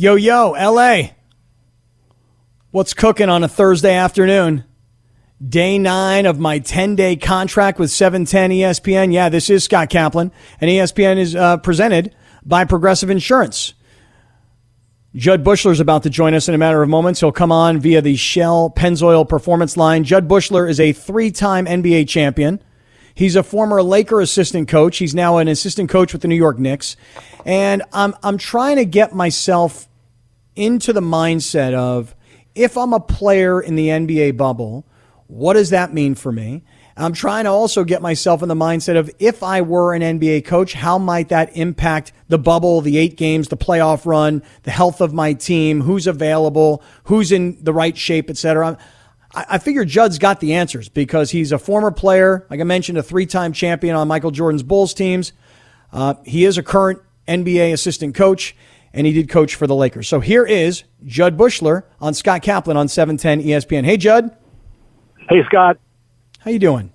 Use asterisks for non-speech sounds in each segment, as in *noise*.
Yo, yo, LA. What's cooking on a Thursday afternoon? Day nine of my 10 day contract with 710 ESPN. Yeah, this is Scott Kaplan, and ESPN is uh, presented by Progressive Insurance. Judd Buechler is about to join us in a matter of moments. He'll come on via the Shell Pennzoil Performance Line. Judd Buechler is a three time NBA champion. He's a former Laker assistant coach. He's now an assistant coach with the New York Knicks. And I'm, I'm trying to get myself into the mindset of if I'm a player in the NBA bubble, what does that mean for me? I'm trying to also get myself in the mindset of if I were an NBA coach, how might that impact the bubble, the eight games, the playoff run, the health of my team, who's available, who's in the right shape, et cetera. I, I figure Judd's got the answers because he's a former player, like I mentioned, a three time champion on Michael Jordan's Bulls teams. Uh, he is a current NBA assistant coach, and he did coach for the Lakers. So here is Judd Buechler on Scott Kaplan on 710 ESPN. Hey, Judd. Hey, Scott. How you doing?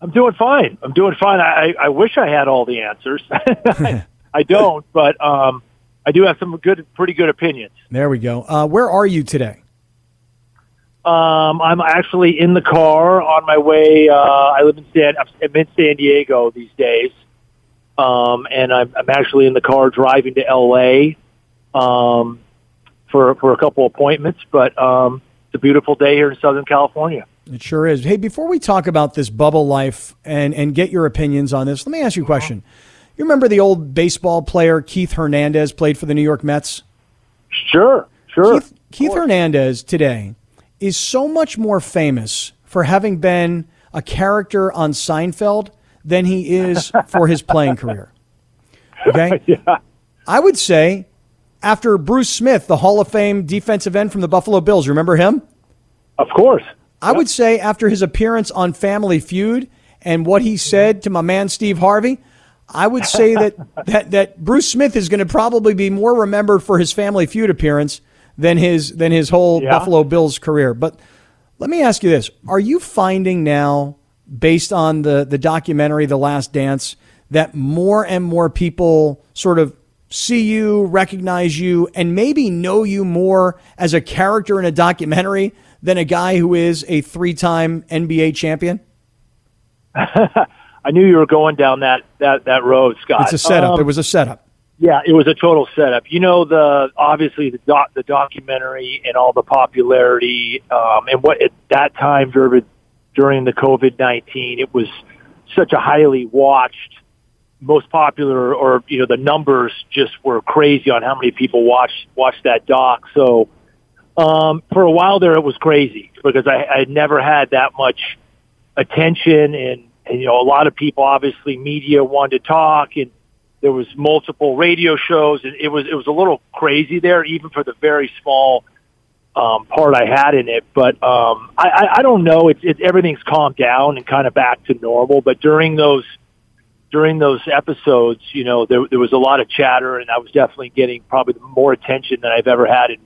I'm doing fine. I'm doing fine. I, I wish I had all the answers. *laughs* *laughs* I, don't, but um, I do have some good, pretty good opinions. There we go. Uh, where are you today? Um, I'm actually in the car on my way. Uh, I live in San. I'm in San Diego these days, um, and I'm, I'm actually in the car driving to L.A. Um, for for a couple appointments. But um, it's a beautiful day here in Southern California. It sure is. Hey, before we talk about this bubble life and and get your opinions on this, let me ask you a question. You remember the old baseball player Keith Hernandez played for the New York Mets? Sure, sure. Keith, Keith Hernandez today is so much more famous for having been a character on Seinfeld than he is for his playing career. Okay? *laughs* yeah. I would say after Bruce Smith, the Hall of Fame defensive end from the Buffalo Bills, remember him? Of course. I would say after his appearance on Family Feud and what he said to my man Steve Harvey, I would say that *laughs* that, that Bruce Smith is going to probably be more remembered for his Family Feud appearance than his than his whole Yeah. Buffalo Bills career. But let me ask you this: Are you finding now, based on the the documentary The Last Dance, that more and more people sort of see you, recognize you, and maybe know you more as a character in a documentary than a guy who is a three-time NBA champion? *laughs* I knew you were going down that that that road, Scott. It's a setup. Um, it was a setup. Yeah, it was a total setup. You know, the obviously the doc, the documentary and all the popularity, um, and what at that time during during the COVID nineteen, it was such a highly watched, most popular, or you know, the numbers just were crazy on how many people watched watched that doc. So um, for a while there, it was crazy because I, I had never had that much attention, and, and you know, a lot of people, obviously, media wanted to talk and there was multiple radio shows and it was it was a little crazy there even for the very small um part I had in it but um I I, I don't know it's it's everything's calmed down and kind of back to normal but during those during those episodes you know there there was a lot of chatter and I was definitely getting probably more attention than I've ever had in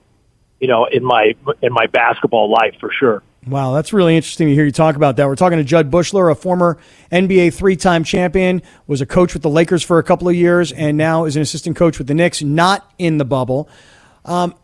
you know in my in my basketball life for sure Wow, that's really interesting to hear you talk about that. We're talking to Judd Buechler, a former NBA three-time champion, was a coach with the Lakers for a couple of years, and now is an assistant coach with the Knicks, not in the bubble. Um,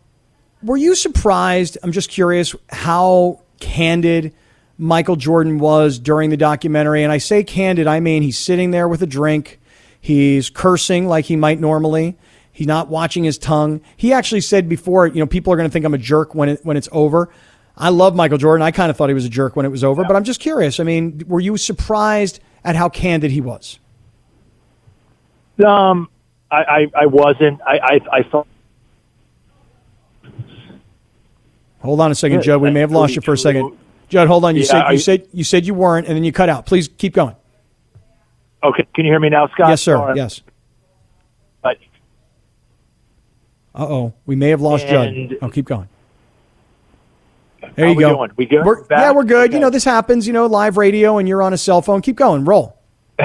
were you surprised? I'm just curious how candid Michael Jordan was during the documentary. And I say candid, I mean he's sitting there with a drink, he's cursing like he might normally. He's not watching his tongue. He actually said before, you know, people are going to think I'm a jerk when it when it's over. I love Michael Jordan. I kind of thought he was a jerk when it was over, but I'm just curious. I mean, were you surprised at how candid he was? Um, I, I, I wasn't. I, I, I thought. Hold on a second, Judd. We may have lost you for a second. Judd, hold on. You Yeah, said I- you said you said you weren't, and then you cut out. Please keep going. Okay, can you hear me now, Scott? yes, sir. Yes. But Uh oh, we may have lost And- Judd. Oh, keep going. There you we go. doing? We good? We're, yeah, we're good. Okay. You know, this happens. You know, live radio, and you're on a cell phone. Keep going. Roll. *laughs*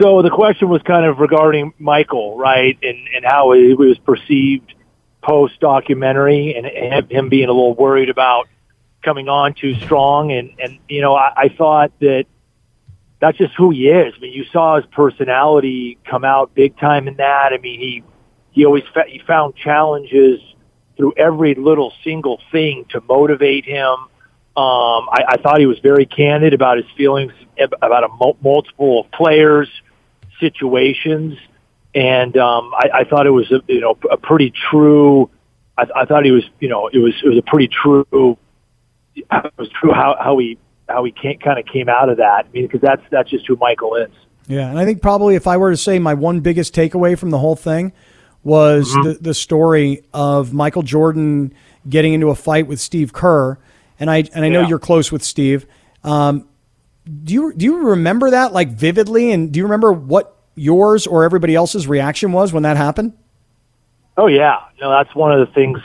So the question was kind of regarding Michael, right, and and how he was perceived post documentary, and, him being a little worried about coming on too strong, and and you know I, I thought that that's just who he is. I mean, you saw his personality come out big time in that. I mean, he he always fa- he found challenges through every little single thing to motivate him. Um, I, I thought he was very candid about his feelings about a multiple players, situations, and um, I, I thought it was a, you know a pretty true. I, I thought he was you know it was it was a pretty true. It was true how how he how he kind of came out of that. I mean, because that's that's just who Michael is. Yeah, and I think probably if I were to say my one biggest takeaway from the whole thing was mm-hmm. the, the story of Michael Jordan getting into a fight with Steve Kerr, and I and I know you're close with Steve. Um, do you do you remember that like vividly, and do you remember what yours or everybody else's reaction was when that happened? Oh yeah, no, that's one of the things.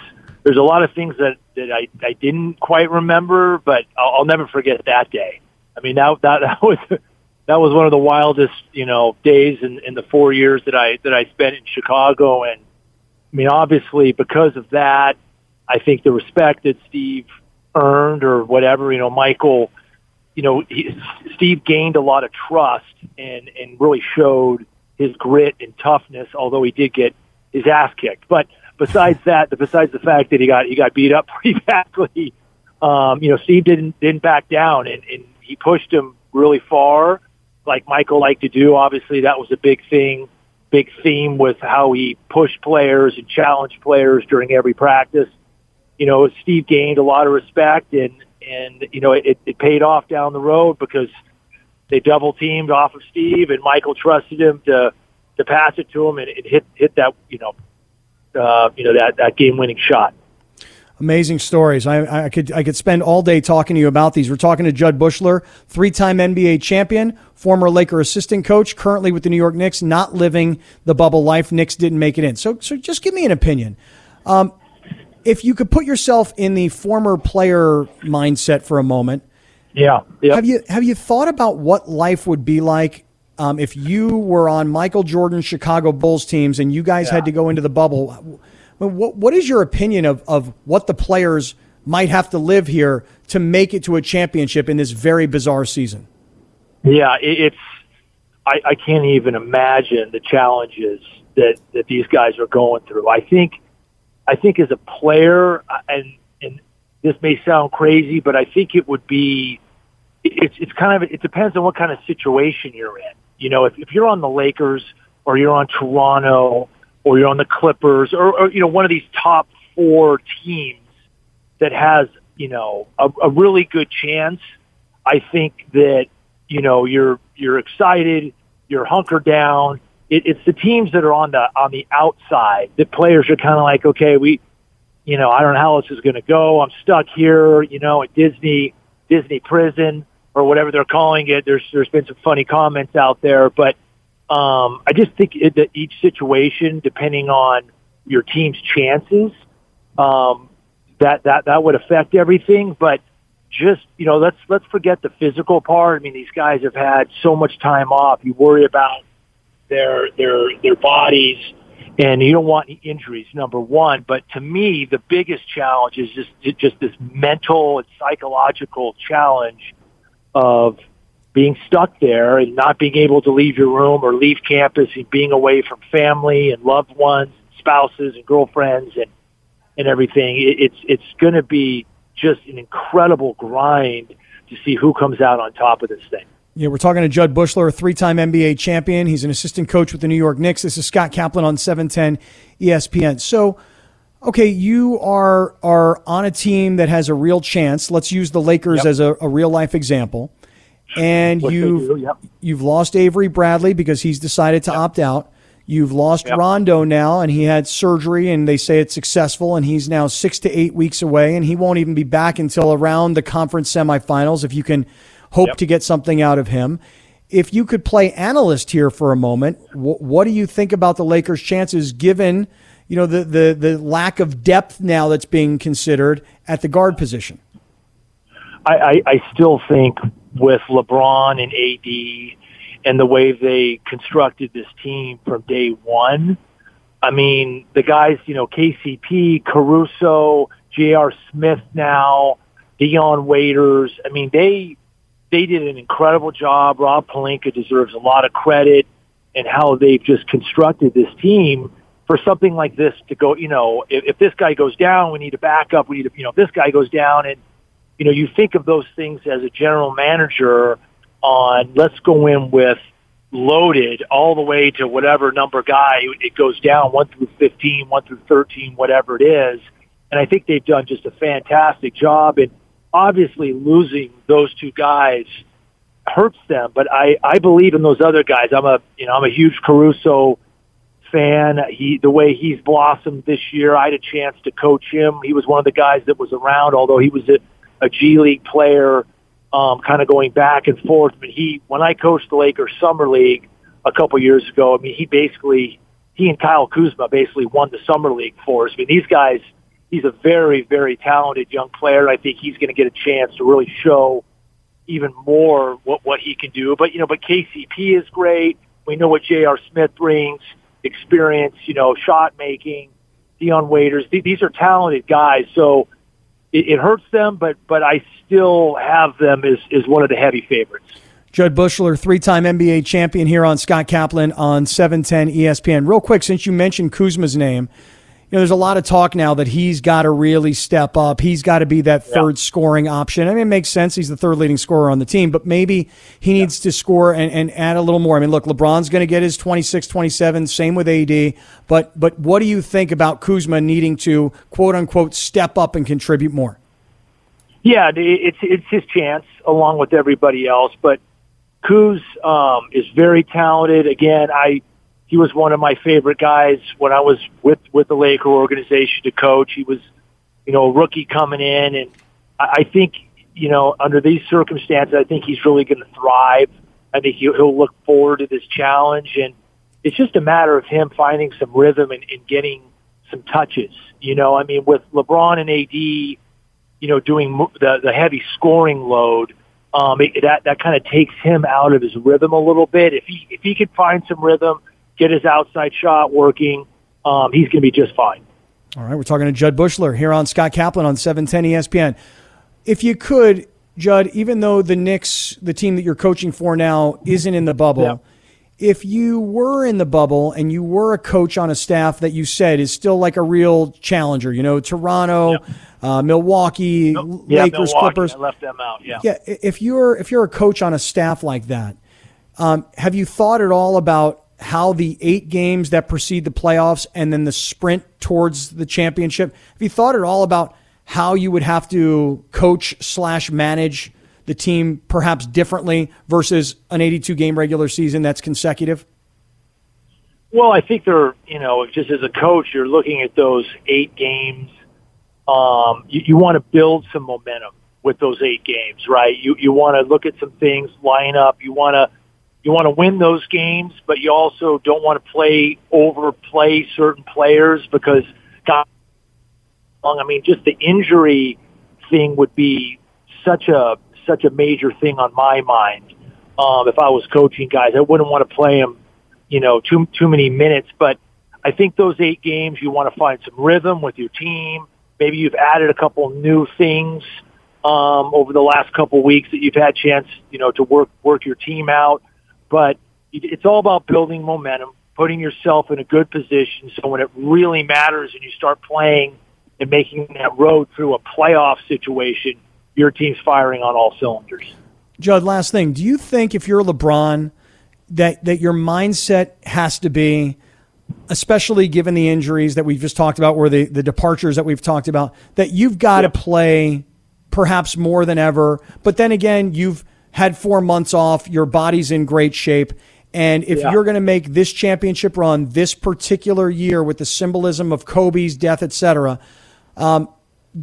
There's a lot of things that that I I didn't quite remember, but I'll, I'll never forget that day. I mean that that *laughs* that was that was one of the wildest, you know, days in, in the four years that I that I spent in Chicago. And I mean, obviously, because of that, I think the respect that Steve earned or whatever, you know, Michael, you know, he, Steve gained a lot of trust and and really showed his grit and toughness. Although he did get his ass kicked, but besides *laughs* that, besides the fact that he got he got beat up *laughs* pretty badly, um, you know, Steve didn't didn't back down and, and he pushed him really far like Michael liked to do. Obviously, that was a big thing, big theme with how he pushed players and challenged players during every practice. You know, Steve gained a lot of respect, and and you know it, it paid off down the road because they double teamed off of Steve, and Michael trusted him to to pass it to him and, and hit hit that you know uh, you know that that game winning shot. Amazing stories. I, I, could I could spend all day talking to you about these. We're talking to Judd Buechler, three-time NBA champion, former Laker assistant coach, currently with the New York Knicks, not living the bubble life. Knicks didn't make it in. So, so just give me an opinion. Um, if you could put yourself in the former player mindset for a moment, yeah, yep. have you have you thought about what life would be like um, if you were on Michael Jordan's Chicago Bulls teams and you guys yeah. had to go into the bubble? What, what is your opinion of, of what the players might have to live here to make it to a championship in this very bizarre season? Yeah, it's I, I can't even imagine the challenges that, that these guys are going through. I think I think as a player, uh, and and this may sound crazy, but I think it would be it's it's kind of it depends on what kind of situation you're in. You know, if, if you're on the Lakers or you're on Toronto or you're on the Clippers or, or you know one of these top four teams that has you know a, a really good chance. I think that you know you're you're excited, you're hunkered down. It, it's the teams that are on the on the outside. The players are kind of like, okay, we, you know, I don't know how this is going to go. I'm stuck here, you know, at Disney Disney prison or whatever they're calling it. There's there's been some funny comments out there, but um, I just think it, that each situation, depending on your team's chances, um, that that that would affect everything. But just you know, let's let's forget the physical part. I mean, these guys have had so much time off. You worry about their their their bodies, and you don't want any injuries. Number one, but to me, the biggest challenge is just just this mental and psychological challenge of being stuck there and not being able to leave your room or leave campus and being away from family and loved ones, spouses and girlfriends and and everything. It, it's it's going to be just an incredible grind to see who comes out on top of this thing. Yeah, we're talking to Judd Buechler, a three-time NBA champion. He's an assistant coach with the New York Knicks. This is Scott Kaplan on 710 ESPN. So, okay, you are are on a team that has a real chance. Let's use the Lakers yep. as a, a real life example and you've yep. you've lost Avery Bradley because he's decided to yep. opt out. You've lost. Rondo now, and he had surgery, and they say it's successful, and he's now six to eight weeks away, and he won't even be back until around the conference semifinals. If you can hope to get something out of him, if you could play analyst here for a moment, wh- what do you think about the Lakers' chances, given you know the the the lack of depth now that's being considered at the guard position? I, I, I still think with LeBron and AD and the way they constructed this team from day one. I mean, the guys, you know, KCP, Caruso, J.R. Smith now, Dion Waiters. I mean, they they did an incredible job. Rob Pelinka deserves a lot of credit and how they've just constructed this team for something like this to go, you know, if, if this guy goes down, we need to back up. We need to, you know, if this guy goes down, and you know, you think of those things as a general manager on let's go in with loaded all the way to whatever number guy it goes down one through 15, one through 13, whatever it is. And I think they've done just a fantastic job. And obviously losing those two guys hurts them, but I, I believe in those other guys. I'm a, you know, I'm a huge Caruso fan. He, the way he's blossomed this year, I had a chance to coach him. He was one of the guys that was around, although he was a, a G League player um, kind of going back and forth. But he, when I coached the Lakers summer league a couple years ago, I mean, he basically, he and Kyle Kuzma basically won the summer league for us. I mean, these guys, he's a very, very talented young player. I think he's going to get a chance to really show even more what what he can do. But you know, but KCP is great. We know what J.R. Smith brings, experience, you know, shot making. Dion Waiters, these are talented guys. So it, it hurts them, but but I still have them as, as one of the heavy favorites. Jud Buechler, three time NBA champion here on Scott Kaplan on 710 ESPN. Real quick, since you mentioned Kuzma's name, know, there's a lot of talk now that he's got to really step up. He's got to be that third yeah. scoring option. I mean, it makes sense. He's the third leading scorer on the team, but maybe he needs to score and, and add a little more. I mean, look, LeBron's going to get his 26, 27, same with AD. But, but what do you think about Kuzma needing to, quote unquote, step up and contribute more? Yeah, it's it's his chance along with everybody else. But Kuz um, is very talented. Again, I he was one of my favorite guys when I was with with the Laker organization to coach. He was, you know, a rookie coming in, and I, I think you know under these circumstances, I think he's really going to thrive. I think he'll, he'll look forward to this challenge, and it's just a matter of him finding some rhythm and, and getting some touches. You know, I mean, with LeBron and AD you know, doing the, the heavy scoring load, um, it, that, that kind of takes him out of his rhythm a little bit. If he, if he could find some rhythm, get his outside shot working, um, he's going to be just fine. All right. We're talking to Judd Buechler here on Scott Kaplan on 710 ESPN. If you could, Judd, even though the Knicks, the team that you're coaching for now, isn't in the bubble, yeah if you were in the bubble and you were a coach on a staff that you said is still like a real challenger, you know, Toronto, uh, Milwaukee, nope. yeah, Lakers, Milwaukee. Clippers. I left them out. Yeah. Yeah. If you're if you're a coach on a staff like that, um, have you thought at all about how the eight games that precede the playoffs and then the sprint towards the championship? Have you thought at all about how you would have to coach slash manage? the team perhaps differently versus an 82 game regular season that's consecutive? Well, I think they're, you know, just as a coach, you're looking at those eight games. Um, you, you want to build some momentum with those eight games, right? You you want to look at some things, line up. You want to you want to win those games, but you also don't want to play overplay certain players because, God, I mean, just the injury thing would be such a such a major thing on my mind. Um, if I was coaching guys, I wouldn't want to play them, you know, too too many minutes. But I think those eight games, you want to find some rhythm with your team. Maybe you've added a couple new things um, over the last couple weeks that you've had chance, you know, to work work your team out. But it's all about building momentum, putting yourself in a good position. So when it really matters and you start playing and making that road through a playoff situation, your team's firing on all cylinders. Judd, last thing. Do you think if you're LeBron that that your mindset has to be especially given the injuries that we've just talked about or the, the departures that we've talked about, that you've got to play perhaps more than ever. But then again, you've had four months off, your body's in great shape. And if yeah. you're going to make this championship run this particular year with the symbolism of Kobe's death, et cetera, um,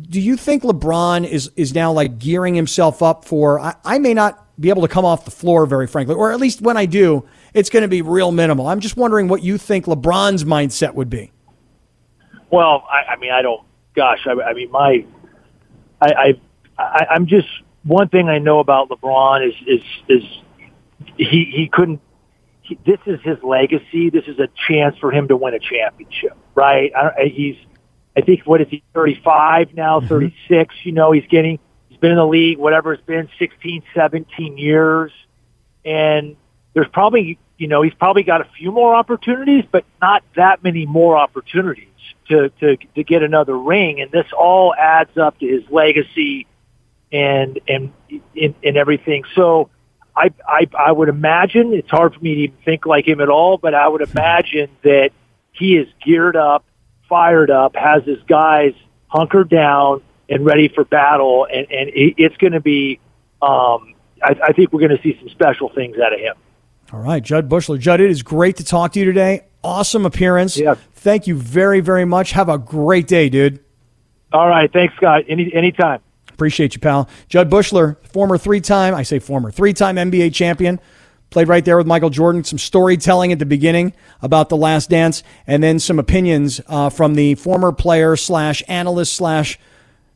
do you think LeBron is is now like gearing himself up for? I, I, may not be able to come off the floor, very frankly, or at least when I do, it's going to be real minimal. I'm just wondering what you think LeBron's mindset would be. Well, I, I mean, I don't. Gosh, I, I mean, my, I, I, I'm just one thing I know about LeBron is is is he he couldn't. He, this is his legacy. This is a chance for him to win a championship, right? I, he's I think what is he 35 now, mm-hmm. 36. You know, he's getting he's been in the league whatever it's been 16, 17 years, and there's probably you know, he's probably got a few more opportunities, but not that many more opportunities to, to, to get another ring. And this all adds up to his legacy and, and, and, and everything. So I, I, I would imagine it's hard for me to even think like him at all, but I would imagine that he is geared up, fired up, has his guys hunkered down and ready for battle. And, and it's going to be, um, I, I think we're going to see some special things out of him. All right, Judd Buechler. Judd, it is great to talk to you today. Awesome appearance. Yeah. Thank you very, very much. Have a great day, dude. All right. Thanks, Scott. Any anytime. Appreciate you, pal. Judd Buechler, former three-time, I say former, three-time NBA champion. Played right there with Michael Jordan. Some storytelling at the beginning about the last dance, and then some opinions uh, from the former player slash analyst slash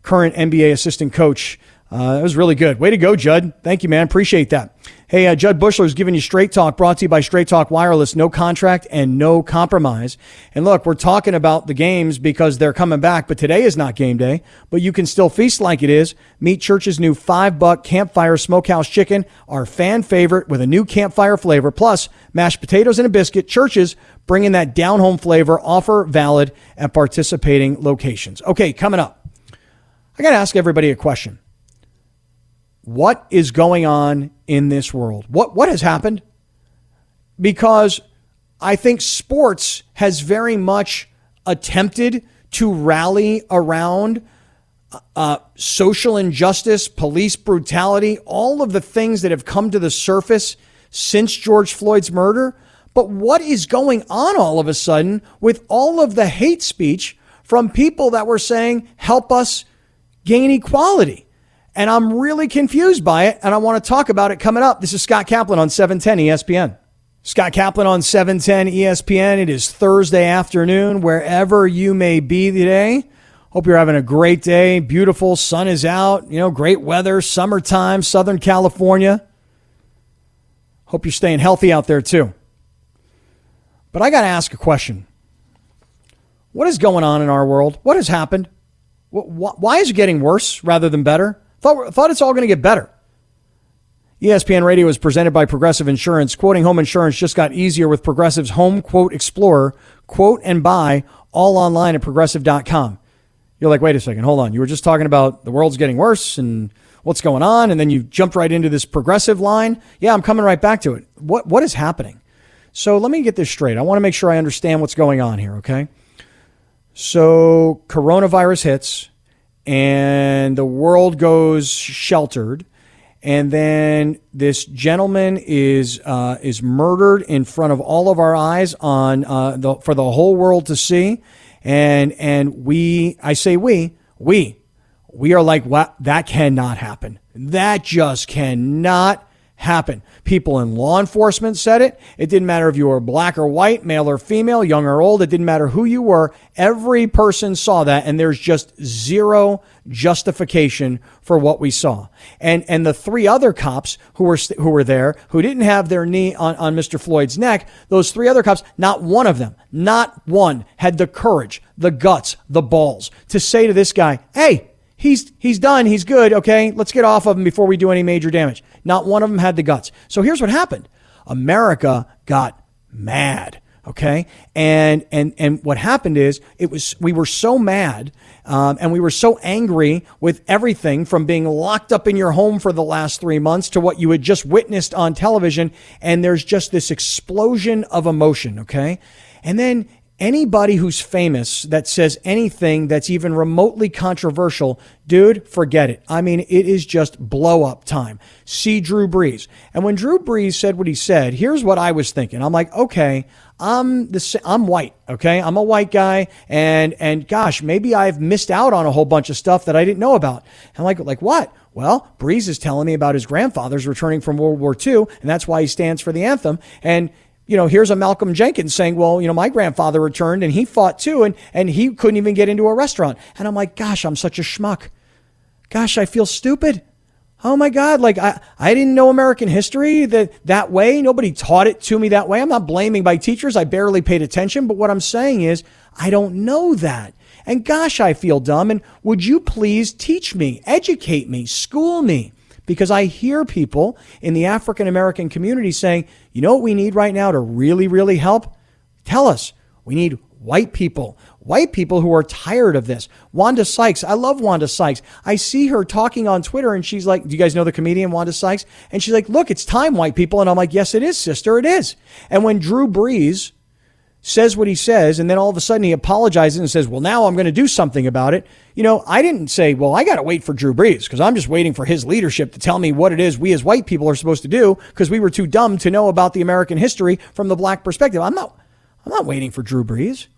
current NBA assistant coach uh, it was really good. Way to go, Judd. Thank you, man. Appreciate that. Hey, uh, Jud Buechler is giving you Straight Talk, brought to you by Straight Talk Wireless. No contract and no compromise. And look, we're talking about the games because they're coming back, but today is not game day. But you can still feast like it is. Meet Church's new five buck campfire smokehouse chicken, our fan favorite with a new campfire flavor, plus mashed potatoes and a biscuit. Church's bringing that down home flavor. Offer valid at participating locations. Okay, coming up. I got to ask everybody a question what is going on in this world? What, what has happened? Because I think sports has very much attempted to rally around uh, social injustice, police brutality, all of the things that have come to the surface since George Floyd's murder. But what is going on all of a sudden with all of the hate speech from people that were saying, help us gain equality? And I'm really confused by it. And I want to talk about it coming up. This is Scott Kaplan on 710 ESPN. Scott Kaplan on 710 ESPN. It is Thursday afternoon, wherever you may be today. Hope you're having a great day. Beautiful. Sun is out. You know, great weather. Summertime, Southern California. Hope you're staying healthy out there too. But I got to ask a question. What is going on in our world? What has happened? Why is it getting worse rather than better? Thought, thought it's all going to get better. ESPN Radio is presented by Progressive Insurance. Quoting home insurance just got easier with Progressive's Home Quote Explorer. Quote and buy all online at progressive.com. You're like, wait a second, hold on. You were just talking about the world's getting worse and what's going on, and then you jumped right into this progressive line. Yeah, I'm coming right back to it. What what is happening? So let me get this straight. I want to make sure I understand what's going on here, okay? So coronavirus hits and the world goes sheltered. And then this gentleman is uh, is murdered in front of all of our eyes on uh, the, for the whole world to see, and and we I say we we we are like what that cannot happen. That just cannot happen. People in law enforcement said it. It didn't matter if you were black or white, male or female, young or old. It didn't matter who you were. Every person saw that, and there's just zero justification for what we saw. And and the three other cops who were who were there, who didn't have their knee on, on Mr. Floyd's neck, those three other cops, not one of them, not one had the courage, the guts, the balls to say to this guy, "Hey, he's he's done. He's good. Okay, let's get off of him before we do any major damage. Not one of them had the guts. So here's what happened: America got mad. Okay, and and and what happened is it was we were so mad. Um, and we were so angry with everything from being locked up in your home for the last three months to what you had just witnessed on television. And there's just this explosion of emotion. Okay. And then anybody who's famous that says anything that's even remotely controversial, dude, forget it. I mean, it is just blow up time. See Drew Brees. And when Drew Brees said what he said, here's what I was thinking. I'm like, okay, I'm the I'm white, okay? I'm a white guy and and gosh, maybe I've missed out on a whole bunch of stuff that I didn't know about. I'm like like what? Well, Brees is telling me about his grandfather's returning from World War II, and that's why he stands for the anthem. And you know, here's a Malcolm Jenkins saying, well, you know, my grandfather returned and he fought too, and, and he couldn't even get into a restaurant. And I'm like, gosh, I'm such a schmuck. Gosh, I feel stupid. Oh my God. Like I, I didn't know American history that, that way. Nobody taught it to me that way. I'm not blaming my teachers. I barely paid attention. But what I'm saying is I don't know that. And gosh, I feel dumb. And would you please teach me, educate me, school me? Because I hear people in the African American community saying, you know what we need right now to really, really help? Tell us. We need white people, white people who are tired of this. Wanda Sykes, I love Wanda Sykes. I see her talking on Twitter and she's like, Do you guys know the comedian Wanda Sykes? And she's like, Look, it's time, white people. And I'm like, Yes, it is, sister, it is. And when Drew Brees says what he says, and then all of a sudden he apologizes and says, Well, now I'm going to do something about it. You know, I didn't say, Well, I got to wait for Drew Brees because I'm just waiting for his leadership to tell me what it is we as white people are supposed to do because we were too dumb to know about the American history from the black perspective. I'm not, I'm not waiting for Drew Brees.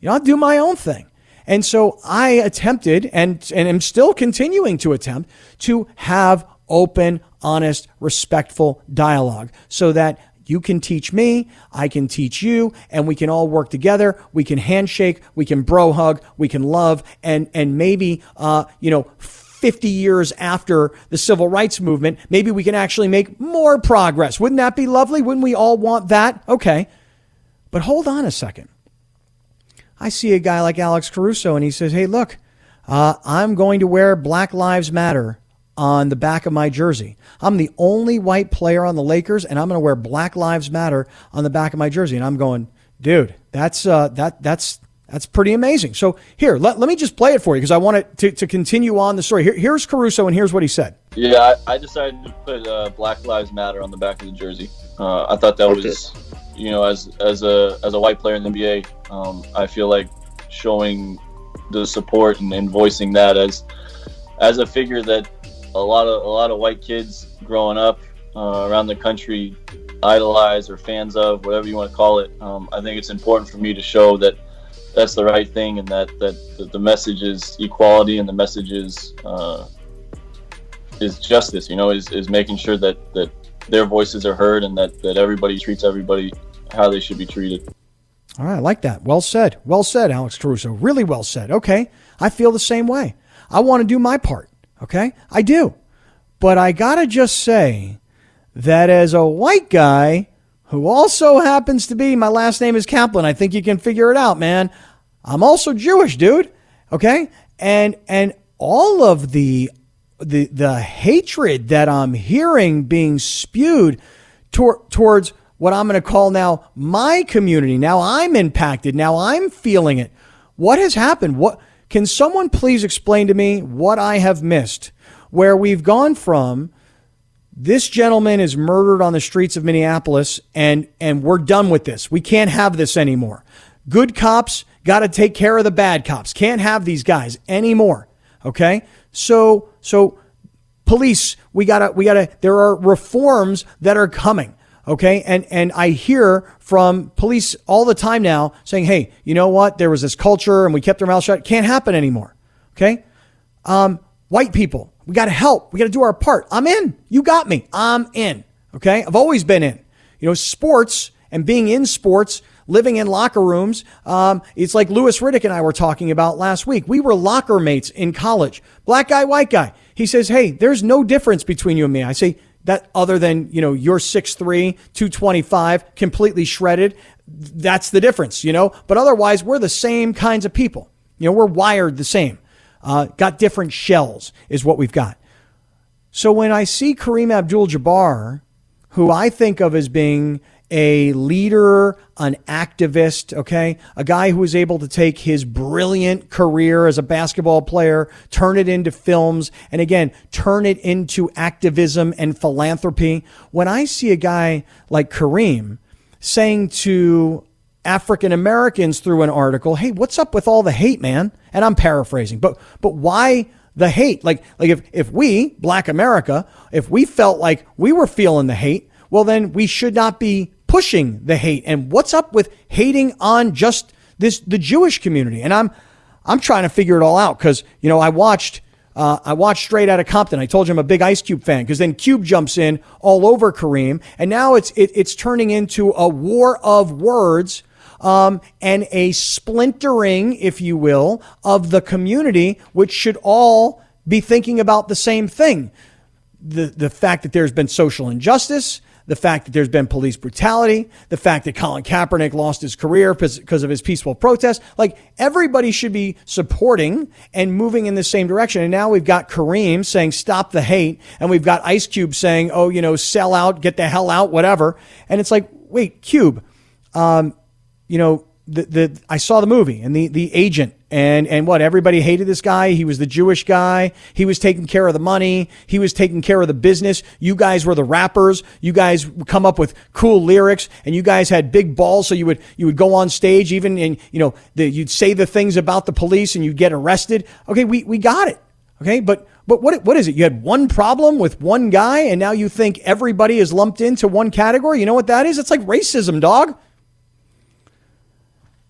You know, I'll do my own thing. And so I attempted and, and am still continuing to attempt to have open, honest, respectful dialogue so that you can teach me, I can teach you, and we can all work together. We can handshake, we can bro hug, we can love, and and maybe uh, you know 50 years after the civil rights movement, maybe we can actually make more progress. Wouldn't that be lovely? Wouldn't we all want that? Okay. But hold on a second. I see a guy like Alex Caruso and he says, Hey, look, uh, I'm going to wear Black Lives Matter on the back of my jersey. I'm the only white player on the Lakers, and I'm going to wear Black Lives Matter on the back of my jersey. And I'm going, dude, that's uh, that that's that's pretty amazing. So here, let, let me just play it for you because I want it to, to continue on the story. Here, here's Caruso, and here's what he said. Yeah, I, I decided to put uh, Black Lives Matter on the back of the jersey. Uh, I thought that okay. was, you know, as as a as a white player in the NBA, um, I feel like showing the support and, and voicing that as as a figure that a lot of a lot of white kids growing up uh, around the country idolize or fans of, whatever you want to call it. Um, I think it's important for me to show that that's the right thing and that that, that the message is equality and the message is uh, is justice. You know, is, is making sure that that their voices are heard and that that everybody treats everybody how they should be treated. All right, I like that. Well said. Well said, Alex Caruso. Really well said. Okay. I feel the same way. I want to do my part. Okay? I do. But I got to just say that as a white guy who also happens to be, my last name is Kaplan. I think you can figure it out, man. I'm also Jewish, dude. Okay? And, and all of the, the, the hatred that I'm hearing being spewed tor- towards what I'm going to call now my community. Now I'm impacted. Now I'm feeling it. What has happened? What, can someone please explain to me what I have missed where we've gone from this gentleman is murdered on the streets of Minneapolis and and we're done with this. We can't have this anymore. Good cops got to take care of the bad cops. Can't have these guys anymore. Okay? So so police, we got to we got to there are reforms that are coming. Okay. And, and I hear from police all the time now saying, Hey, you know what? There was this culture and we kept our mouth shut. Can't happen anymore. Okay. Um, white people, we got to help. We got to do our part. I'm in. You got me. I'm in. Okay. I've always been in. You know, sports and being in sports, living in locker rooms. Um, it's like Louis Riddick and I were talking about last week. We were locker mates in college. Black guy, white guy. He says, Hey, there's no difference between you and me. I say, that other than, you know, you're 6'3, 225, completely shredded. That's the difference, you know? But otherwise, we're the same kinds of people. You know, we're wired the same. Uh, got different shells, is what we've got. So when I see Kareem Abdul Jabbar, who I think of as being a leader, an activist, okay? A guy who was able to take his brilliant career as a basketball player, turn it into films, and again, turn it into activism and philanthropy. When I see a guy like Kareem saying to African Americans through an article, "Hey, what's up with all the hate, man?" And I'm paraphrasing, but but why the hate? Like like if if we, black America, if we felt like we were feeling the hate, well then we should not be pushing the hate and what's up with hating on just this the Jewish community. And I'm I'm trying to figure it all out because you know I watched uh, I watched Straight Outta Compton. I told you I'm a big Ice Cube fan because then Cube jumps in all over Kareem, and now it's it, it's turning into a war of words um, and a splintering, if you will, of the community, which should all be thinking about the same thing. The, the fact that there's been social injustice, the fact that there's been police brutality, the fact that Colin Kaepernick lost his career because of his peaceful protest. Like everybody should be supporting and moving in the same direction. And now we've got Kareem saying, stop the hate. And we've got Ice Cube saying, oh, you know, sell out, get the hell out, whatever. And it's like, wait, Cube, um, you know, the, the I saw the movie and the the agent and and what everybody hated this guy. He was the Jewish guy. He was taking care of the money. He was taking care of the business. You guys were the rappers. You guys come up with cool lyrics, and you guys had big balls. So you would you would go on stage even and you know the, you'd say the things about the police and you'd get arrested. Okay, we we got it. Okay, but but what what is it? You had one problem with one guy, and now you think everybody is lumped into one category. You know what that is? It's like racism, dog.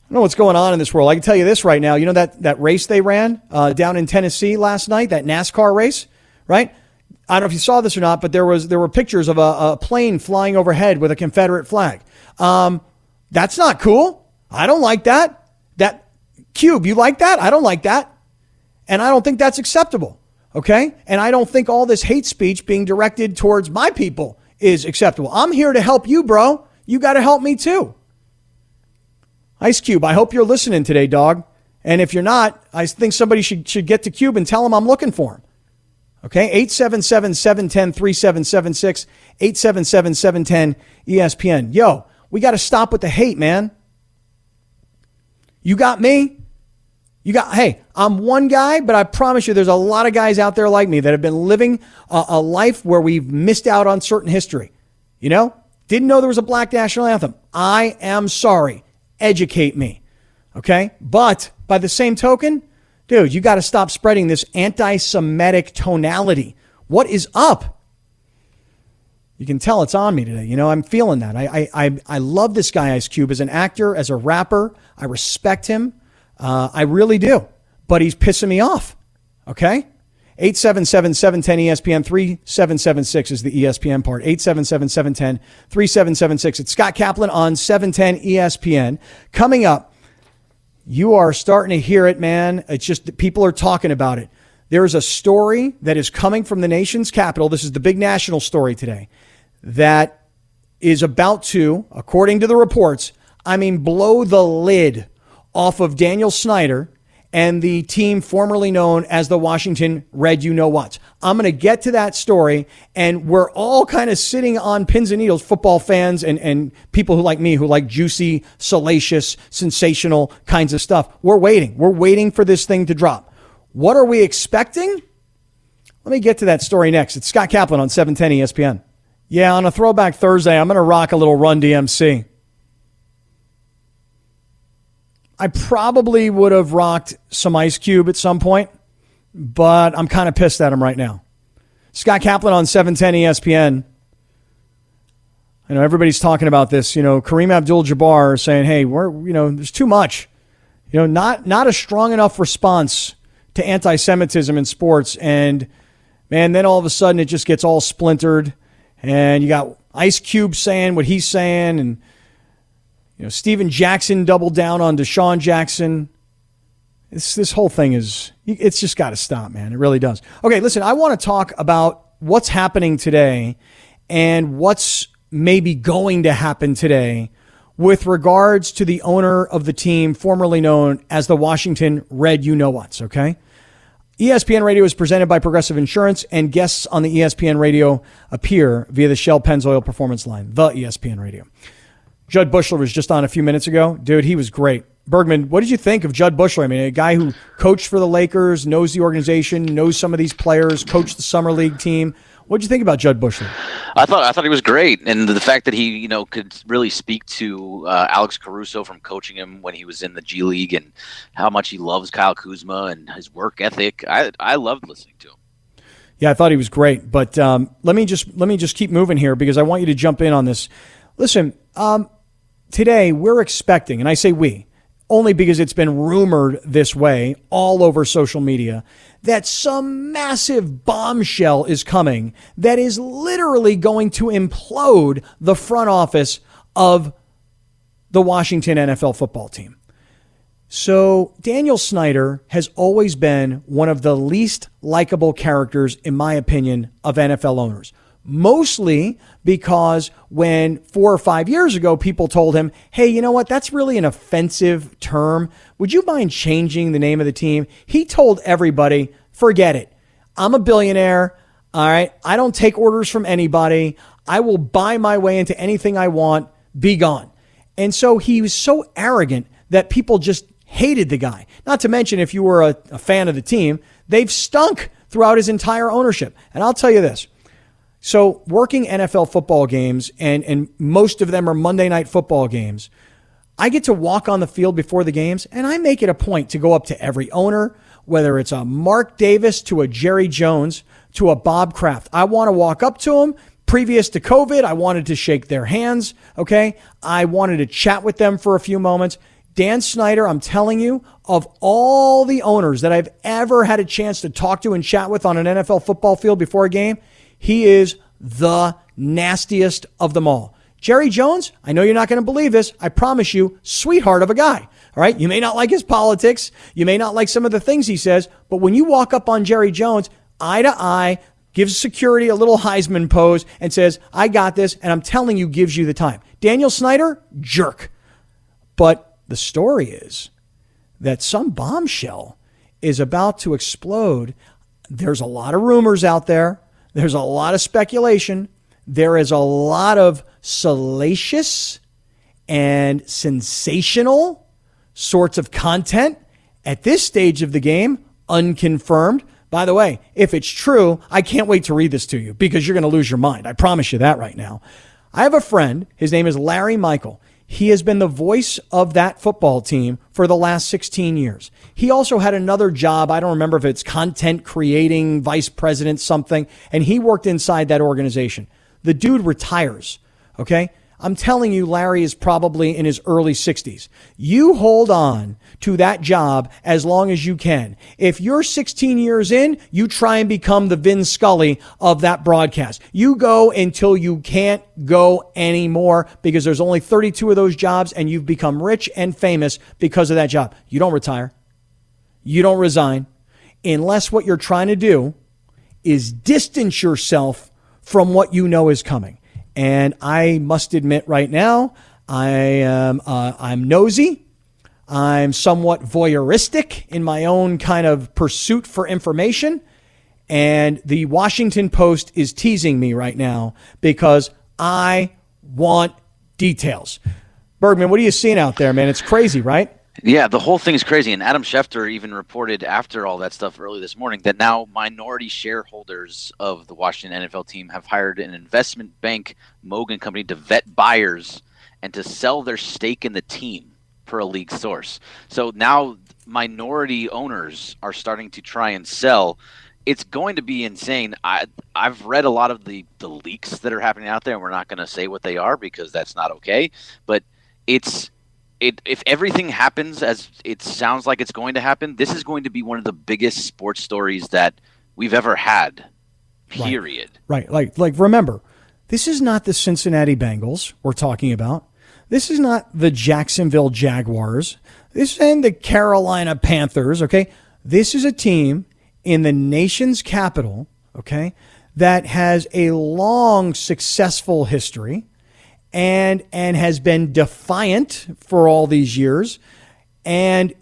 I don't know what's going on in this world. I can tell you this right now. You know that, that race they ran uh, down in Tennessee last night, that NASCAR race, right? I don't know if you saw this or not, but there was there were pictures of a, a plane flying overhead with a Confederate flag. Um, that's not cool. I don't like that. That cube, you like that? I don't like that, and I don't think that's acceptable. Okay, and I don't think all this hate speech being directed towards my people is acceptable. I'm here to help you, bro. You got to help me too. Ice Cube, I hope you're listening today, dog. And if you're not, I think somebody should, should get to Cube and tell him I'm looking for him. Okay, 877 710 3776, 877 710 ESPN. Yo, we got to stop with the hate, man. You got me. You got, hey, I'm one guy, but I promise you there's a lot of guys out there like me that have been living a, a life where we've missed out on certain history. You know, didn't know there was a black national anthem. I am sorry educate me. Okay. But by the same token, dude, you got to stop spreading this anti Semitic tonality. What is up? You can tell it's on me today. You know, I'm feeling that. I, I, I love this guy, Ice Cube, as an actor, as a rapper. I respect him. Uh, I really do. But he's pissing me off. Okay? 877 710 ESPN 3776 is the ESPN part. 877 710 3776. It's Scott Kaplan on 710 ESPN. Coming up, you are starting to hear it, man. It's just people are talking about it. There's a story that is coming from the nation's capital. This is the big national story today that is about to, according to the reports, I mean, blow the lid off of Daniel Snyder and the team formerly known as the Washington Red You Know What. I'm going to get to that story, and we're all kind of sitting on pins and needles, football fans and, and people who like me, who like juicy, salacious, sensational kinds of stuff. We're waiting. We're waiting for this thing to drop. What are we expecting? Let me get to that story next. It's Scott Kaplan on 710 ESPN. Yeah, on a throwback Thursday, I'm going to rock a little run DMC. I probably would have rocked some Ice Cube at some point, but I'm kind of pissed at him right now. Scott Kaplan on 710 ESPN. I know everybody's talking about this. You know, Kareem Abdul-Jabbar saying, "Hey, we're you know, there's too much. You know, not not a strong enough response to anti-Semitism in sports." And man, then all of a sudden it just gets all splintered, and you got Ice Cube saying what he's saying, and you know, Stephen Jackson doubled down on DeSean Jackson. This this whole thing is it's just got to stop, man. It really does. Okay, listen, I want to talk about what's happening today and what's maybe going to happen today with regards to the owner of the team formerly known as the Washington Red You Know What's, okay? ESPN Radio is presented by Progressive Insurance, and guests on the ESPN Radio appear via the Shell Pennzoil Performance Line, the ESPN Radio. Jud Buechler was just on a few minutes ago. Dude, he was great. Bergman, what did you think of Judd Buechler? I mean, a guy who coached for the Lakers, knows the organization, knows some of these players, coached the summer league team. What did you think about Judd Buechler? I thought I thought he was great, and the fact that he you know could really speak to uh, Alex Caruso from coaching him when he was in the G League, and how much he loves Kyle Kuzma and his work ethic. I I loved listening to him. Yeah, I thought he was great. But um, let me just let me just keep moving here because I want you to jump in on this. Listen, um, today we're expecting, and I say we, only because it's been rumored this way all over social media, that some massive bombshell is coming that is literally going to implode the front office of the Washington NFL football team. So, Daniel Snyder has always been one of the least likable characters, in my opinion, of NFL owners. Mostly because when four or five years ago people told him, hey, you know what, that's really an offensive term. Would you mind changing the name of the team? He told everybody, forget it. I'm a billionaire. All right. I don't take orders from anybody. I will buy my way into anything I want. Be gone. And so he was so arrogant that people just hated the guy. Not to mention, if you were a, a fan of the team, they've stunk throughout his entire ownership. And I'll tell you this. So, working NFL football games, and, and most of them are Monday night football games, I get to walk on the field before the games, and I make it a point to go up to every owner, whether it's a Mark Davis to a Jerry Jones to a Bob Kraft. I want to walk up to them. Previous to COVID, I wanted to shake their hands. Okay. I wanted to chat with them for a few moments. Dan Snyder, I'm telling you, of all the owners that I've ever had a chance to talk to and chat with on an NFL football field before a game, he is the nastiest of them all. Jerry Jones, I know you're not going to believe this. I promise you, sweetheart of a guy. All right. You may not like his politics. You may not like some of the things he says, but when you walk up on Jerry Jones, eye to eye, gives security a little Heisman pose and says, I got this. And I'm telling you, gives you the time. Daniel Snyder, jerk. But the story is that some bombshell is about to explode. There's a lot of rumors out there. There's a lot of speculation. There is a lot of salacious and sensational sorts of content at this stage of the game, unconfirmed. By the way, if it's true, I can't wait to read this to you because you're going to lose your mind. I promise you that right now. I have a friend. His name is Larry Michael. He has been the voice of that football team for the last 16 years. He also had another job. I don't remember if it's content creating vice president something, and he worked inside that organization. The dude retires. Okay. I'm telling you, Larry is probably in his early 60s. You hold on to that job as long as you can. If you're 16 years in, you try and become the Vin Scully of that broadcast. You go until you can't go anymore because there's only 32 of those jobs and you've become rich and famous because of that job. You don't retire. You don't resign unless what you're trying to do is distance yourself from what you know is coming. And I must admit right now, I am uh, I'm nosy. I'm somewhat voyeuristic in my own kind of pursuit for information. And the Washington Post is teasing me right now because I want details. Bergman, what are you seeing out there, man? It's crazy, right? Yeah, the whole thing is crazy. And Adam Schefter even reported after all that stuff early this morning that now minority shareholders of the Washington NFL team have hired an investment bank, Mogan Company, to vet buyers and to sell their stake in the team per a league source. So now minority owners are starting to try and sell. It's going to be insane. I I've read a lot of the the leaks that are happening out there, and we're not going to say what they are because that's not okay. But it's it, if everything happens as it sounds like it's going to happen, this is going to be one of the biggest sports stories that we've ever had. Period. Right. right. Like like remember, this is not the Cincinnati Bengals we're talking about. This is not the Jacksonville Jaguars. This and the Carolina Panthers, okay? This is a team in the nation's capital, okay, that has a long successful history and and has been defiant for all these years. And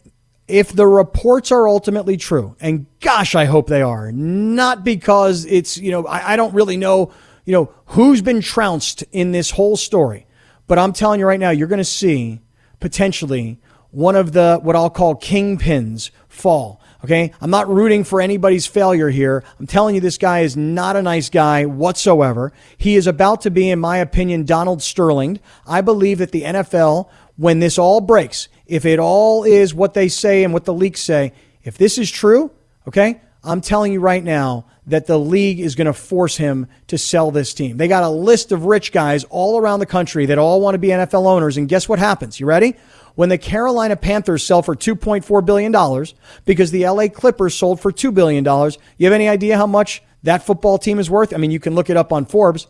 if the reports are ultimately true, and gosh, I hope they are, not because it's, you know, I, I don't really know, you know, who's been trounced in this whole story. But I'm telling you right now, you're going to see potentially one of the what I'll call kingpins fall. Okay. I'm not rooting for anybody's failure here. I'm telling you, this guy is not a nice guy whatsoever. He is about to be, in my opinion, Donald Sterling. I believe that the NFL, when this all breaks, if it all is what they say and what the leaks say, if this is true, okay, I'm telling you right now that the league is going to force him to sell this team. They got a list of rich guys all around the country that all want to be NFL owners. And guess what happens? You ready? when the Carolina Panthers sell for $2.4 billion because the LA Clippers sold for $2 billion. You have any idea how much that football team is worth? I mean, you can look it up on Forbes,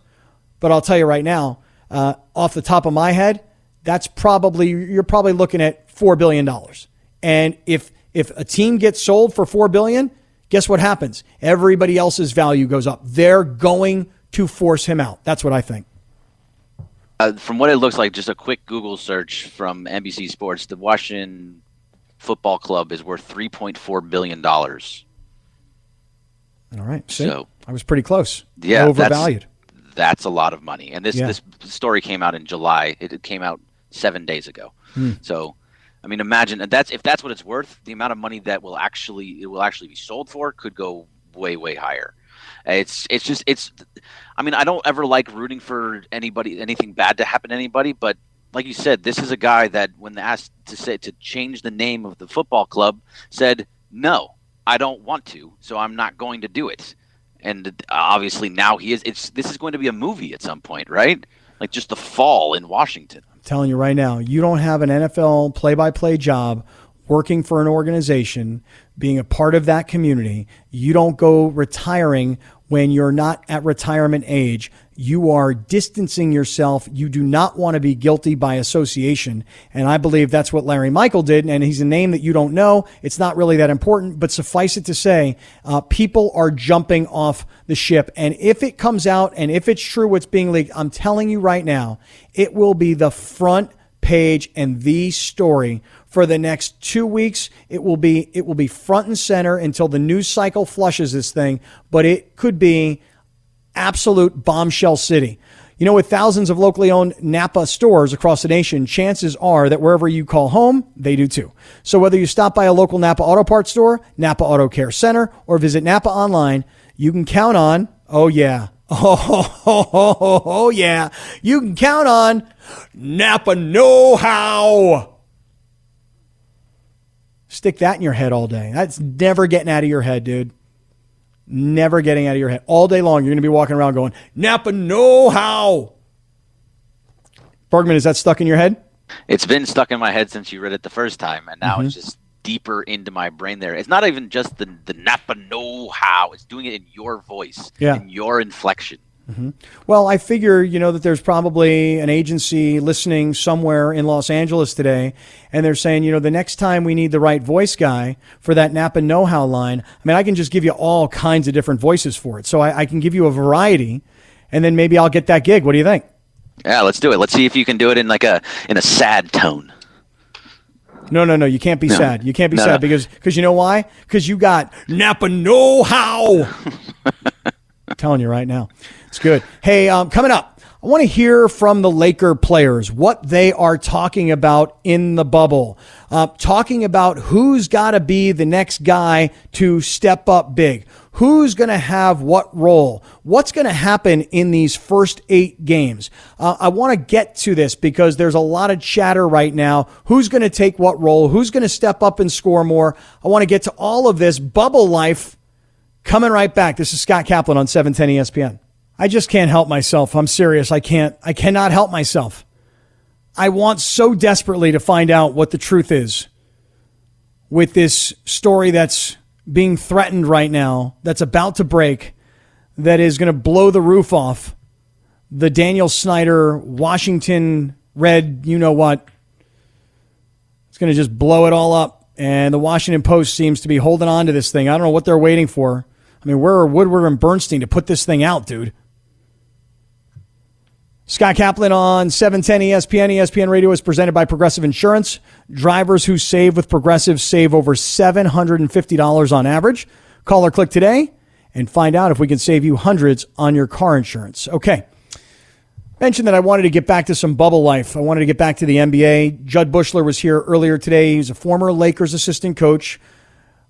but I'll tell you right now, uh, off the top of my head, that's probably, you're probably looking at $4 billion. And if, if a team gets sold for $4 billion, guess what happens? Everybody else's value goes up. They're going to force him out. That's what I think. Uh, from what it looks like, just a quick Google search from NBC Sports, the Washington Football Club is worth three point four billion dollars. All right. See? So I was pretty close. Yeah, overvalued. That's, that's a lot of money. And this Yeah. this story came out in July. It, it came out seven days ago. Hmm. So, I mean, imagine and that's if that's what it's worth. The amount of money that will actually it will actually be sold for could go way way higher. It's it's just it's. I mean, I don't ever like rooting for anybody anything bad to happen to anybody, but like you said, this is a guy that when asked to say to change the name of the football club, said no, I don't want to, so I'm not going to do it. And obviously now he is. It's this is going to be a movie at some point, right? Like just the fall in Washington. Telling you right now, you don't have an NFL play by play job working for an organization, being a part of that community. You don't go retiring when you're not at retirement age. You are distancing yourself. You do not want to be guilty by association. And I believe that's what Larry Michael did. And he's a name that you don't know. It's not really that important, but suffice it to say, uh, people are jumping off the ship. And if it comes out and if it's true what's being leaked, I'm telling you right now, it will be the front page and the story for the next two weeks. It will be it will be front and center until the news cycle flushes this thing. But it could be absolute bombshell city. You know, with thousands of locally owned Napa stores across the nation, chances are that wherever you call home, they do too. So whether you stop by a local Napa Auto Parts store, Napa Auto Care Center, or visit Napa online, you can count on, oh yeah, *laughs* oh, oh, oh, oh, oh yeah, you can count on Napa Know How. Stick that in your head all day. That's never getting out of your head, dude. Never getting out of your head. All day long, you're going to be walking around going, Napa Know How. Bergman, is that stuck in your head? It's been stuck in my head since you read it the first time, and now it's mm-hmm. just deeper into my brain. There, it's not even just the the Napa know how. It's doing it in your voice, Yeah. in your inflection. Mm-hmm. Well, I figure, you know, that there's probably an agency listening somewhere in Los Angeles today, and they're saying, you know, the next time we need the right voice guy for that Napa know how line, I mean, I can just give you all kinds of different voices for it. So I, I can give you a variety, and then maybe I'll get that gig. What do you think? Yeah, let's do it. Let's see if you can do it in like a in a sad tone. No, no, no. You can't be No. sad. You can't be No, sad no. because because you know why? Because you got Napa know how. *laughs* I'm telling you right now, it's good. Hey, um, coming up, I want to hear from the Laker players what they are talking about in the bubble. Uh, talking about who's got to be the next guy to step up big. Who's going to have what role? What's going to happen in these first eight games? Uh, I want to get to this because there's a lot of chatter right now. Who's going to take what role? Who's going to step up and score more? I want to get to all of this bubble life coming right back. This is Scott Kaplan on 710 ESPN. I just can't help myself. I'm serious. I can't, I cannot help myself. I want so desperately to find out what the truth is with this story that's being threatened right now, that's about to break, that is going to blow the roof off the Daniel Snyder Washington Red, you know what. It's going to just blow it all up. And the Washington Post seems to be holding on to this thing. I don't know what they're waiting for. I mean, where are Woodward and Bernstein to put this thing out, dude? Scott Kaplan on 710 ESPN. ESPN Radio is presented by Progressive Insurance. Drivers who save with Progressive save over $750 on average. Call or click today and find out if we can save you hundreds on your car insurance. Okay. Mentioned that I wanted to get back to some bubble life. I wanted to get back to the NBA. Jud Buechler was here earlier today. He's a former Lakers assistant coach,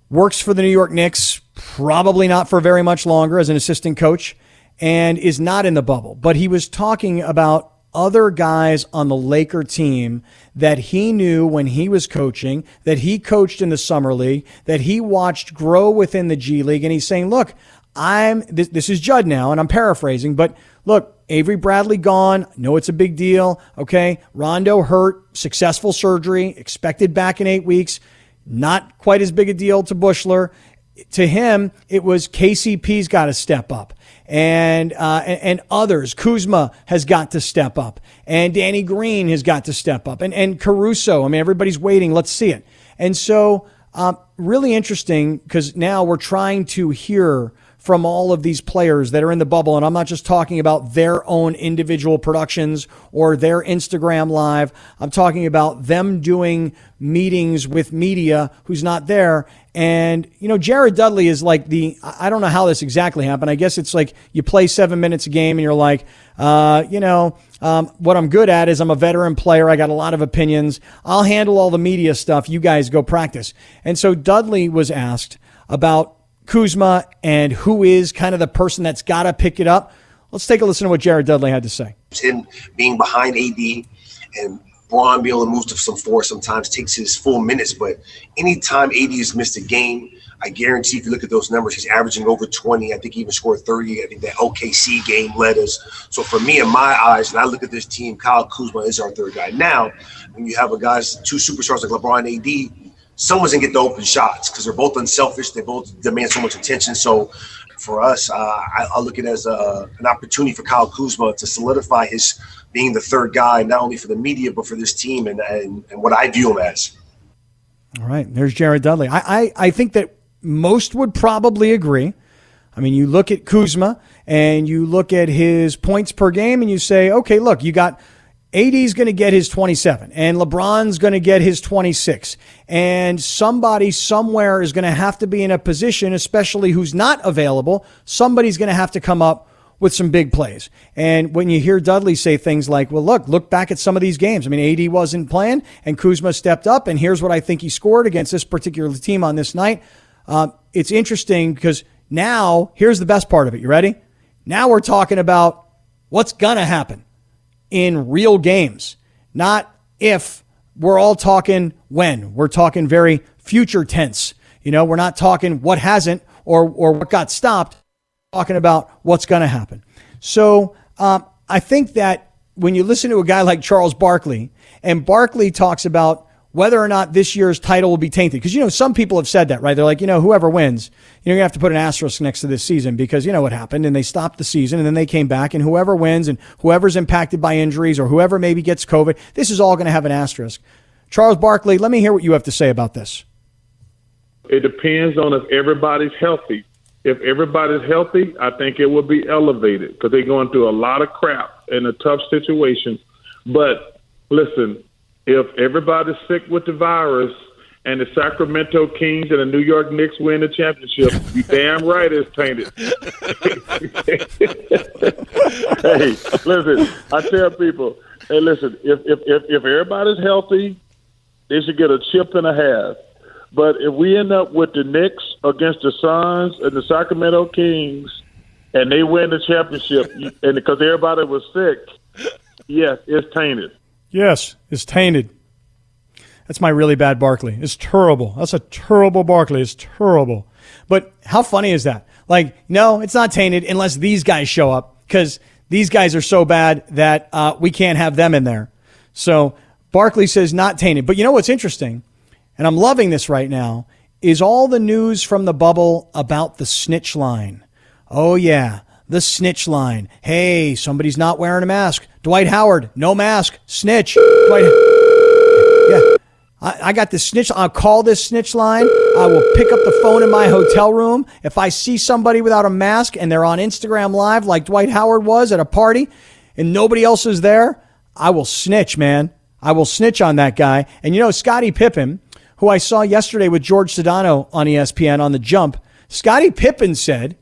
works for the New York Knicks, probably not for very much longer as an assistant coach, and is not in the bubble. But he was talking about other guys on the Laker team that he knew when he was coaching, that he coached in the summer league, that he watched grow within the G League. And he's saying, look, I'm this, this is Jud now, and I'm paraphrasing, but look, Avery Bradley gone. No, it's a big deal. Okay. Rondo hurt, successful surgery, expected back in eight weeks. Not quite as big a deal to Buechler. To him, it was KCP's got to step up. And, uh, and others, Kuzma has got to step up, and Danny Green has got to step up, and and Caruso. I mean, everybody's waiting. Let's see it. And so, um, really interesting because now we're trying to hear from all of these players that are in the bubble. And I'm not just talking about their own individual productions or their Instagram live. I'm talking about them doing meetings with media who's not there. And, you know, Jared Dudley is like the, I don't know how this exactly happened. I guess it's like you play seven minutes a game and you're like, uh, you know, um, what I'm good at is I'm a veteran player. I got a lot of opinions. I'll handle all the media stuff. You guys go practice. And so Dudley was asked about Kuzma and who is kind of the person that's got to pick it up. Let's take a listen to what Jared Dudley had to say. Him being behind AD and Bron be able to move to some four sometimes takes his full minutes, but anytime AD has missed a game, I guarantee if you look at those numbers, he's averaging over 20. I think he even scored 30. I think that OKC game led us. So for me, in my eyes, and I look at this team, Kyle Kuzma is our third guy. Now, when you have a guys, two superstars like LeBron and AD, someone's gonna get the open shots because they're both unselfish. They both demand so much attention. So for us, uh, I, I, look at it as a, an opportunity for Kyle Kuzma to solidify his being the third guy, not only for the media but for this team and and, and what I view him as. All right, there's Jared Dudley. I, I, I think that most would probably agree. I mean, you look at Kuzma and you look at his points per game and you say, okay, look, you got AD's going to get his 27 and LeBron's going to get his 26 and somebody somewhere is going to have to be in a position, especially who's not available. Somebody's going to have to come up with some big plays. And when you hear Dudley say things like, well, look, look back at some of these games. I mean, AD wasn't playing and Kuzma stepped up and here's what I think he scored against this particular team on this night. Uh, it's interesting because now here's the best part of it. You ready? Now we're talking about what's going to happen in real games, not if. We're all talking when. We're talking very future tense. You know, we're not talking what hasn't or, or what got stopped, talking about what's going to happen. So um, I think that when you listen to a guy like Charles Barkley, and Barkley talks about whether or not this year's title will be tainted. Because, you know, some people have said that, right? They're like, you know, whoever wins, you're going to have to put an asterisk next to this season because you know what happened. And they stopped the season and then they came back. And whoever wins and whoever's impacted by injuries or whoever maybe gets COVID, this is all going to have an asterisk. Charles Barkley, let me hear what you have to say about this. It depends on if everybody's healthy. If everybody's healthy, I think it will be elevated because they're going through a lot of crap in a tough situation. But listen, if everybody's sick with the virus and the Sacramento Kings and the New York Knicks win the championship, you damn right it's tainted. *laughs* hey, listen, I tell people, hey, listen, if, if, if, if everybody's healthy, they should get a chip and a half. But if we end up with the Knicks against the Suns and the Sacramento Kings, and they win the championship, and because everybody was sick, yes, it's tainted. Yes, it's tainted. That's my really bad Barkley. It's terrible. That's a terrible Barkley. It's terrible. But how funny is that? Like, no, it's not tainted unless these guys show up because these guys are so bad that uh, we can't have them in there. So Barkley says not tainted. But you know what's interesting? And I'm loving this right now is all the news from the bubble about the snitch line. Oh, yeah the snitch line. Hey, somebody's not wearing a mask. Dwight Howard, no mask, snitch. Dwight, yeah, I, I got this snitch. I'll call this snitch line. I will pick up the phone in my hotel room. If I see somebody without a mask and they're on Instagram Live like Dwight Howard was at a party and nobody else is there, I will snitch, man. I will snitch on that guy. And you know, Scottie Pippen, who I saw yesterday with George Sedano on ESPN on the jump, Scottie Pippen said,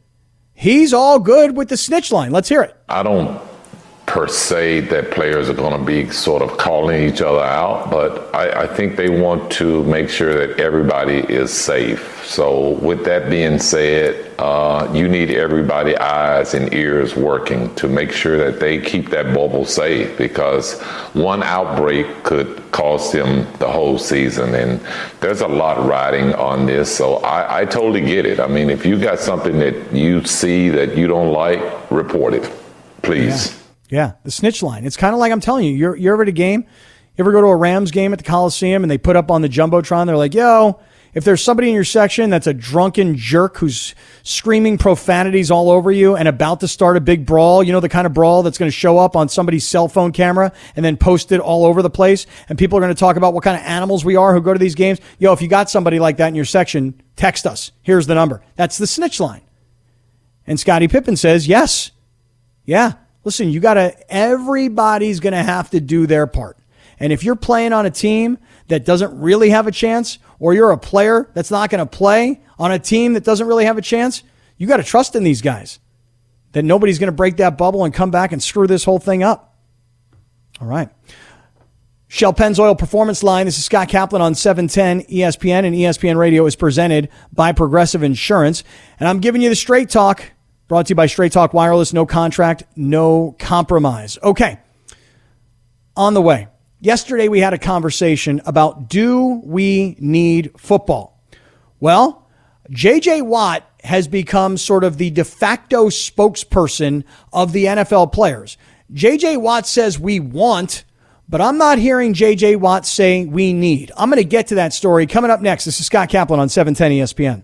he's all good with the snitch line. Let's hear it. I don't per se that players are going to be sort of calling each other out, but I, I, think they want to make sure that everybody is safe. So, with that being said, uh, you need everybody eyes and ears working to make sure that they keep that bubble safe because one outbreak could cost them the whole season. And there's a lot riding on this. So, I, I totally get it. I mean, if you got something that you see that you don't like, report it, please. Yeah. Yeah, the snitch line. It's kind of like I'm telling you, you're, you're ever at a game, you ever go to a Rams game at the Coliseum and they put up on the Jumbotron, they're like, yo, if there's somebody in your section that's a drunken jerk who's screaming profanities all over you and about to start a big brawl, you know, the kind of brawl that's going to show up on somebody's cell phone camera and then post it all over the place. And people are going to talk about what kind of animals we are who go to these games. Yo, if you got somebody like that in your section, text us. Here's the number. That's the snitch line. And Scottie Pippen says, yes. Yeah. Listen, you got to, everybody's going to have to do their part. And if you're playing on a team that doesn't really have a chance, or you're a player that's not going to play on a team that doesn't really have a chance, you got to trust in these guys that nobody's going to break that bubble and come back and screw this whole thing up. All right. Shell Pennzoil Performance Line. This is Scott Kaplan on 710 ESPN, and ESPN Radio is presented by Progressive Insurance. And I'm giving you the straight talk, brought to you by Straight Talk Wireless. No contract, no compromise. Okay. On the way. Yesterday, we had a conversation about do we need football? Well, JJ Watt has become sort of the de facto spokesperson of the NFL players. JJ Watt says we want but I'm not hearing J.J. Watt say we need. I'm going to get to that story coming up next. This is Scott Kaplan on 710 ESPN.